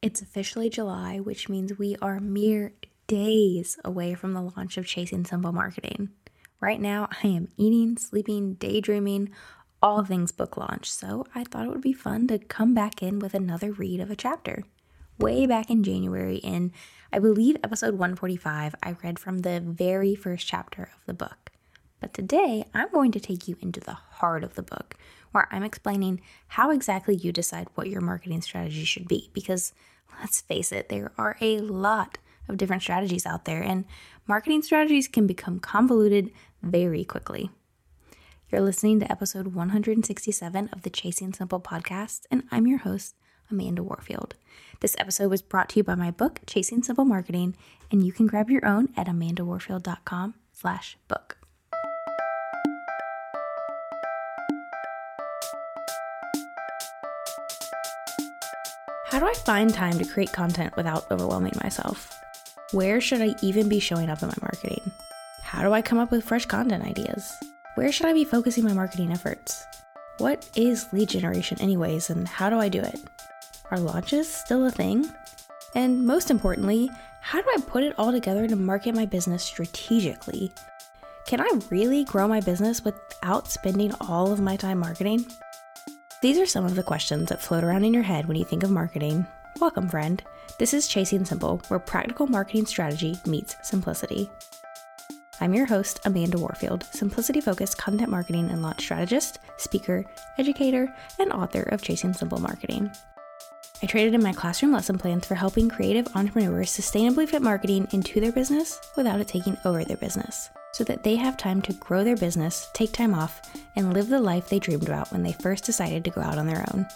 It's officially July, which means we are mere days away from the launch of Chasing Simple Marketing. Right now, I am eating, sleeping, daydreaming, all things book launch, so I thought it would be fun to come back in with another read of a chapter. Way back in January, in I believe episode 145, I read from the very first chapter of the book. But today, I'm going to take you into the heart of the book, where I'm explaining how exactly you decide what your marketing strategy should be. Because let's face it, there are a lot of different strategies out there, and marketing strategies can become convoluted very quickly. You're listening to episode 167 of the Chasing Simple podcast, and I'm your host, Amanda Warfield. This episode was brought to you by my book, Chasing Simple Marketing, and you can grab your own at amandawarfield.com slash book. How do I find time to create content without overwhelming myself? Where should I even be showing up in my marketing? How do I come up with fresh content ideas? Where should I be focusing my marketing efforts? What is lead generation, anyways, and how do I do it? Are launches still a thing? And most importantly, how do I put it all together to market my business strategically? Can I really grow my business without spending all of my time marketing? These are some of the questions that float around in your head when you think of marketing. Welcome, friend. This is Chasing Simple, where practical marketing strategy meets simplicity. I'm your host, Amanda Warfield, simplicity focused content marketing and launch strategist, speaker, educator, and author of Chasing Simple Marketing. I traded in my classroom lesson plans for helping creative entrepreneurs sustainably fit marketing into their business without it taking over their business so that they have time to grow their business, take time off, and live the life they dreamed about when they first decided to go out on their own.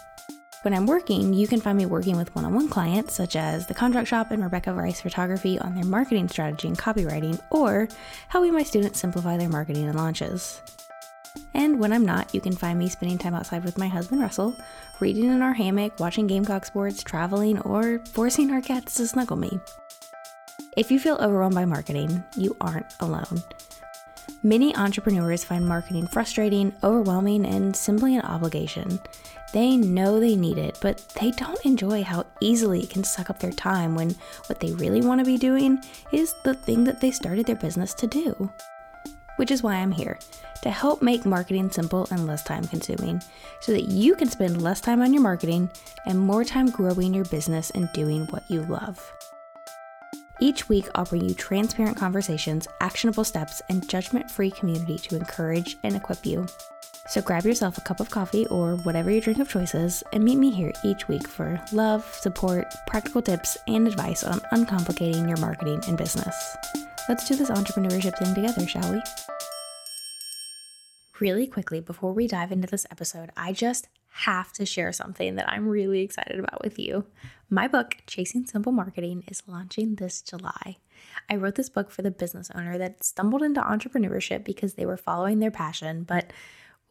When I'm working, you can find me working with one on one clients, such as The Contract Shop and Rebecca Rice Photography, on their marketing strategy and copywriting, or helping my students simplify their marketing and launches. And when I'm not, you can find me spending time outside with my husband Russell, reading in our hammock, watching Gamecock sports, traveling, or forcing our cats to snuggle me. If you feel overwhelmed by marketing, you aren't alone. Many entrepreneurs find marketing frustrating, overwhelming, and simply an obligation. They know they need it, but they don't enjoy how easily it can suck up their time when what they really want to be doing is the thing that they started their business to do. Which is why I'm here to help make marketing simple and less time consuming so that you can spend less time on your marketing and more time growing your business and doing what you love. Each week, I'll bring you transparent conversations, actionable steps, and judgment free community to encourage and equip you. So grab yourself a cup of coffee or whatever your drink of choice is, and meet me here each week for love, support, practical tips, and advice on uncomplicating your marketing and business. Let's do this entrepreneurship thing together, shall we? Really quickly, before we dive into this episode, I just have to share something that I'm really excited about with you. My book, Chasing Simple Marketing, is launching this July. I wrote this book for the business owner that stumbled into entrepreneurship because they were following their passion, but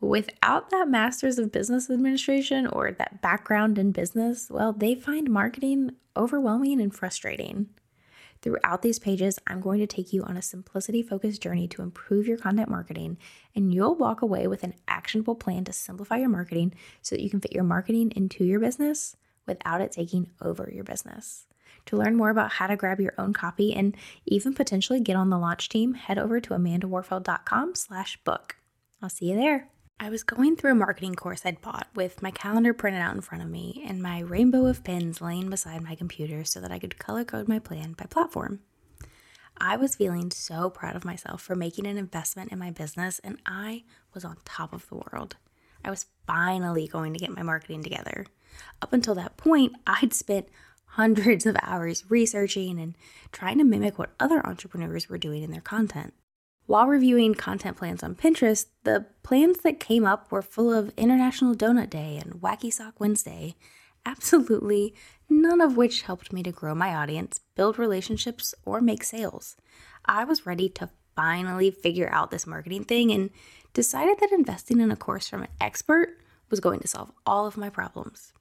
without that master's of business administration or that background in business, well, they find marketing overwhelming and frustrating. Throughout these pages, I'm going to take you on a simplicity focused journey to improve your content marketing, and you'll walk away with an actionable plan to simplify your marketing so that you can fit your marketing into your business without it taking over your business. To learn more about how to grab your own copy and even potentially get on the launch team, head over to amandawarfield.com slash book. I'll see you there. I was going through a marketing course I'd bought with my calendar printed out in front of me and my rainbow of pins laying beside my computer so that I could color code my plan by platform. I was feeling so proud of myself for making an investment in my business, and I was on top of the world. I was finally going to get my marketing together. Up until that point, I'd spent hundreds of hours researching and trying to mimic what other entrepreneurs were doing in their content. While reviewing content plans on Pinterest, the plans that came up were full of International Donut Day and Wacky Sock Wednesday, absolutely none of which helped me to grow my audience, build relationships, or make sales. I was ready to finally figure out this marketing thing and decided that investing in a course from an expert was going to solve all of my problems.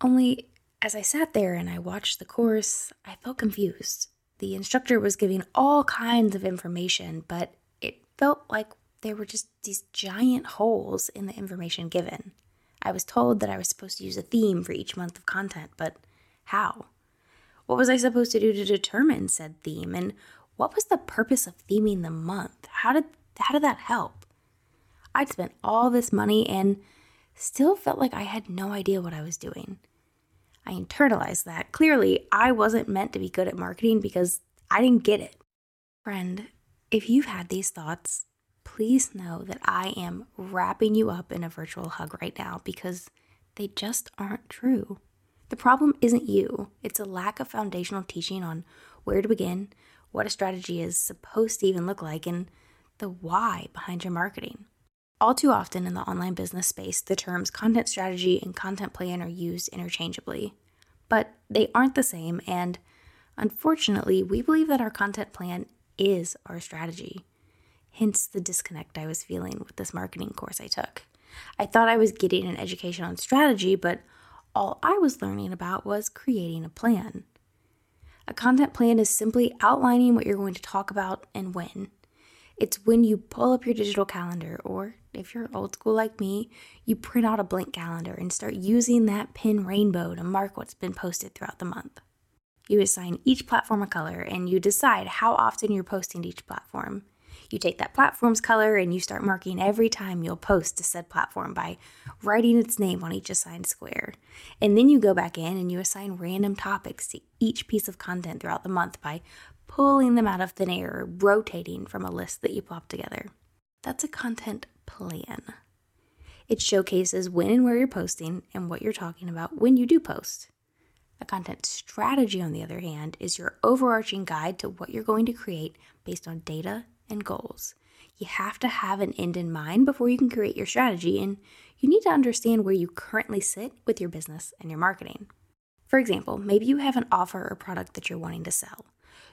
Only, as I sat there and I watched the course, I felt confused. The instructor was giving all kinds of information, but felt like there were just these giant holes in the information given. I was told that I was supposed to use a theme for each month of content, but how? What was I supposed to do to determine said theme? And what was the purpose of theming the month? How did how did that help? I'd spent all this money and still felt like I had no idea what I was doing. I internalized that. Clearly, I wasn't meant to be good at marketing because I didn't get it. Friend, if you've had these thoughts, please know that I am wrapping you up in a virtual hug right now because they just aren't true. The problem isn't you, it's a lack of foundational teaching on where to begin, what a strategy is supposed to even look like, and the why behind your marketing. All too often in the online business space, the terms content strategy and content plan are used interchangeably, but they aren't the same, and unfortunately, we believe that our content plan is our strategy. Hence the disconnect I was feeling with this marketing course I took. I thought I was getting an education on strategy, but all I was learning about was creating a plan. A content plan is simply outlining what you're going to talk about and when. It's when you pull up your digital calendar, or if you're old school like me, you print out a blank calendar and start using that pin rainbow to mark what's been posted throughout the month. You assign each platform a color and you decide how often you're posting to each platform. You take that platform's color and you start marking every time you'll post to said platform by writing its name on each assigned square. And then you go back in and you assign random topics to each piece of content throughout the month by pulling them out of thin air or rotating from a list that you plop together. That's a content plan. It showcases when and where you're posting and what you're talking about when you do post. A content strategy, on the other hand, is your overarching guide to what you're going to create based on data and goals. You have to have an end in mind before you can create your strategy, and you need to understand where you currently sit with your business and your marketing. For example, maybe you have an offer or product that you're wanting to sell.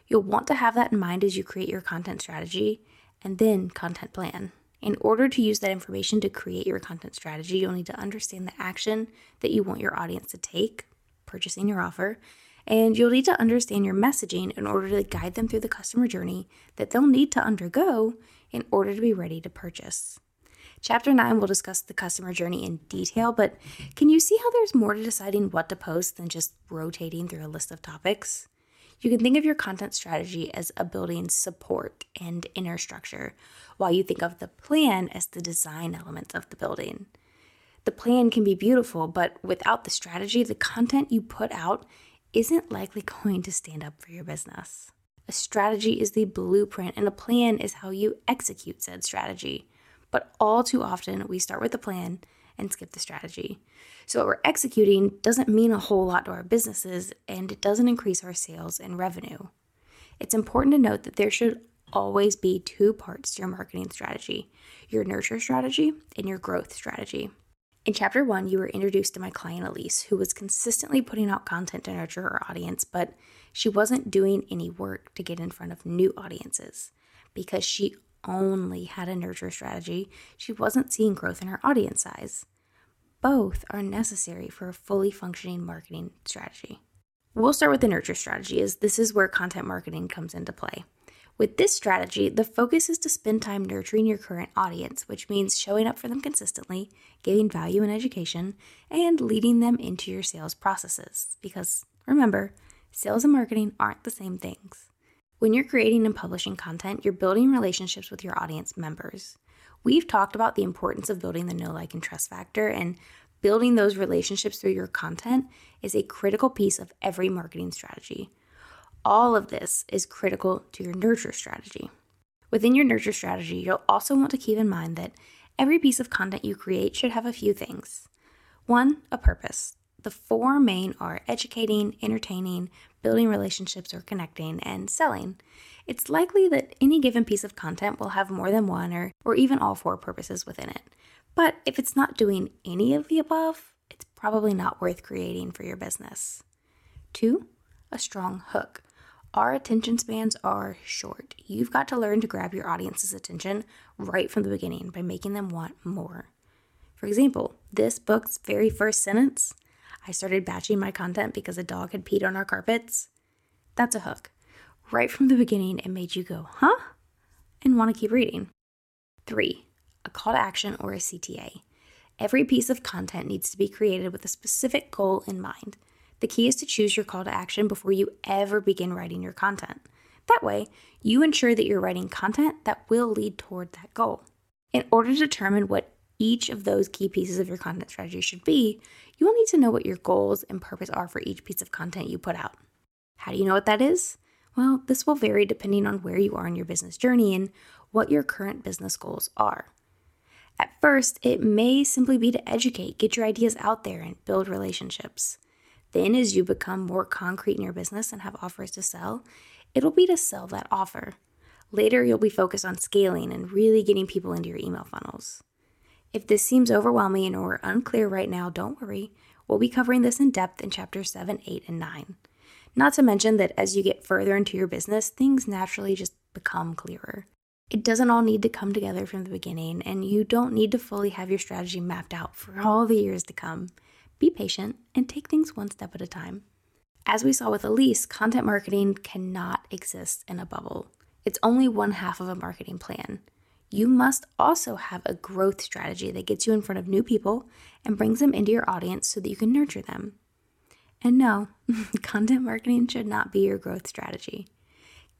You'll want to have that in mind as you create your content strategy and then content plan. In order to use that information to create your content strategy, you'll need to understand the action that you want your audience to take, purchasing your offer, and you'll need to understand your messaging in order to guide them through the customer journey that they'll need to undergo in order to be ready to purchase. Chapter 9 will discuss the customer journey in detail, but can you see how there's more to deciding what to post than just rotating through a list of topics? You can think of your content strategy as a building support and inner structure, while you think of the plan as the design elements of the building. The plan can be beautiful, but without the strategy, the content you put out isn't likely going to stand up for your business. A strategy is the blueprint, and a plan is how you execute said strategy. But all too often, we start with the plan and skip the strategy. So, what we're executing doesn't mean a whole lot to our businesses, and it doesn't increase our sales and revenue. It's important to note that there should always be two parts to your marketing strategy your nurture strategy and your growth strategy. In chapter one, you were introduced to my client Elise, who was consistently putting out content to nurture her audience, but she wasn't doing any work to get in front of new audiences. Because she only had a nurture strategy, she wasn't seeing growth in her audience size. Both are necessary for a fully functioning marketing strategy. We'll start with the nurture strategy, as this is where content marketing comes into play. With this strategy, the focus is to spend time nurturing your current audience, which means showing up for them consistently, giving value and education, and leading them into your sales processes. Because remember, sales and marketing aren't the same things. When you're creating and publishing content, you're building relationships with your audience members. We've talked about the importance of building the know, like, and trust factor, and building those relationships through your content is a critical piece of every marketing strategy. All of this is critical to your nurture strategy. Within your nurture strategy, you'll also want to keep in mind that every piece of content you create should have a few things. One, a purpose. The four main are educating, entertaining, building relationships or connecting, and selling. It's likely that any given piece of content will have more than one or, or even all four purposes within it. But if it's not doing any of the above, it's probably not worth creating for your business. Two, a strong hook. Our attention spans are short. You've got to learn to grab your audience's attention right from the beginning by making them want more. For example, this book's very first sentence I started batching my content because a dog had peed on our carpets. That's a hook. Right from the beginning, it made you go, huh? And want to keep reading. Three, a call to action or a CTA. Every piece of content needs to be created with a specific goal in mind. The key is to choose your call to action before you ever begin writing your content. That way, you ensure that you're writing content that will lead toward that goal. In order to determine what each of those key pieces of your content strategy should be, you will need to know what your goals and purpose are for each piece of content you put out. How do you know what that is? Well, this will vary depending on where you are in your business journey and what your current business goals are. At first, it may simply be to educate, get your ideas out there, and build relationships. Then, as you become more concrete in your business and have offers to sell, it'll be to sell that offer. Later, you'll be focused on scaling and really getting people into your email funnels. If this seems overwhelming or unclear right now, don't worry. We'll be covering this in depth in chapters 7, 8, and 9. Not to mention that as you get further into your business, things naturally just become clearer. It doesn't all need to come together from the beginning, and you don't need to fully have your strategy mapped out for all the years to come. Be patient and take things one step at a time. As we saw with Elise, content marketing cannot exist in a bubble. It's only one half of a marketing plan. You must also have a growth strategy that gets you in front of new people and brings them into your audience so that you can nurture them. And no, content marketing should not be your growth strategy.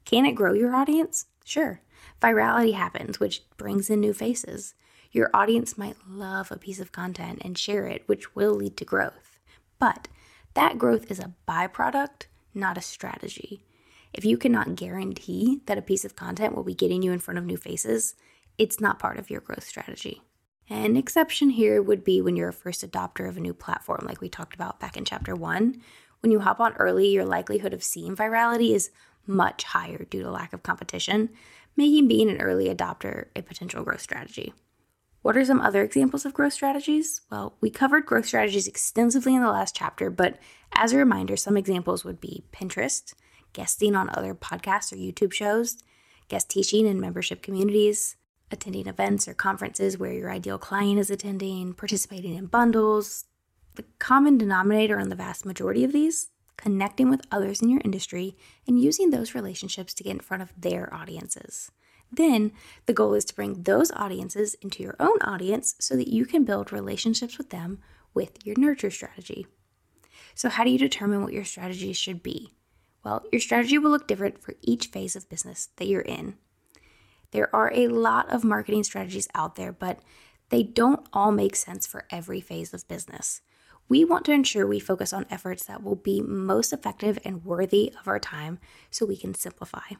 Can it grow your audience? Sure. Virality happens, which brings in new faces. Your audience might love a piece of content and share it, which will lead to growth. But that growth is a byproduct, not a strategy. If you cannot guarantee that a piece of content will be getting you in front of new faces, it's not part of your growth strategy. An exception here would be when you're a first adopter of a new platform, like we talked about back in chapter one. When you hop on early, your likelihood of seeing virality is much higher due to lack of competition, making being an early adopter a potential growth strategy. What are some other examples of growth strategies? Well, we covered growth strategies extensively in the last chapter, but as a reminder, some examples would be Pinterest, guesting on other podcasts or YouTube shows, guest teaching in membership communities, attending events or conferences where your ideal client is attending, participating in bundles. The common denominator on the vast majority of these, connecting with others in your industry and using those relationships to get in front of their audiences. Then the goal is to bring those audiences into your own audience so that you can build relationships with them with your nurture strategy. So, how do you determine what your strategy should be? Well, your strategy will look different for each phase of business that you're in. There are a lot of marketing strategies out there, but they don't all make sense for every phase of business. We want to ensure we focus on efforts that will be most effective and worthy of our time so we can simplify.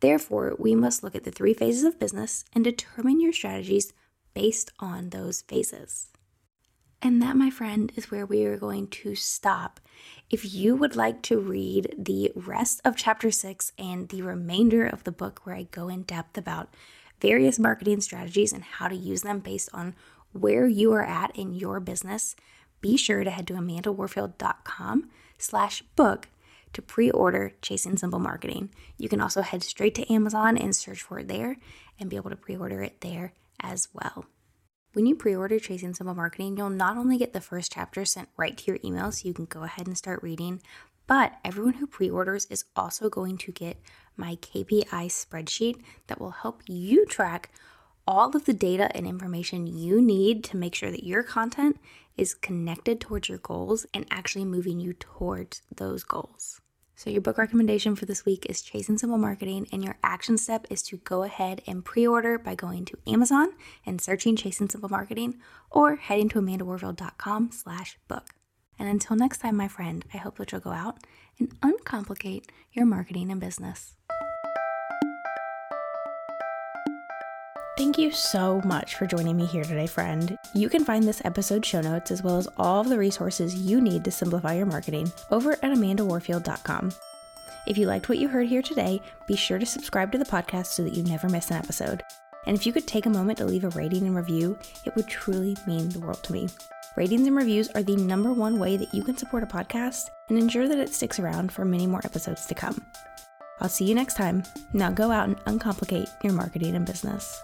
Therefore, we must look at the three phases of business and determine your strategies based on those phases. And that, my friend, is where we are going to stop. If you would like to read the rest of chapter six and the remainder of the book, where I go in depth about various marketing strategies and how to use them based on where you are at in your business, be sure to head to amandawarfield.com slash book to pre-order Chasing Simple Marketing. You can also head straight to Amazon and search for it there and be able to pre-order it there as well. When you pre order Chasing Simple Marketing, you'll not only get the first chapter sent right to your email so you can go ahead and start reading, but everyone who pre orders is also going to get my KPI spreadsheet that will help you track all of the data and information you need to make sure that your content is connected towards your goals and actually moving you towards those goals. So, your book recommendation for this week is Chasing Simple Marketing, and your action step is to go ahead and pre order by going to Amazon and searching Chasing Simple Marketing or heading to amandawarfield.com slash book. And until next time, my friend, I hope that you'll go out and uncomplicate your marketing and business. Thank you so much for joining me here today, friend. You can find this episode show notes as well as all of the resources you need to simplify your marketing over at amandawarfield.com. If you liked what you heard here today, be sure to subscribe to the podcast so that you never miss an episode. And if you could take a moment to leave a rating and review, it would truly mean the world to me. Ratings and reviews are the number one way that you can support a podcast and ensure that it sticks around for many more episodes to come. I'll see you next time. Now go out and uncomplicate your marketing and business.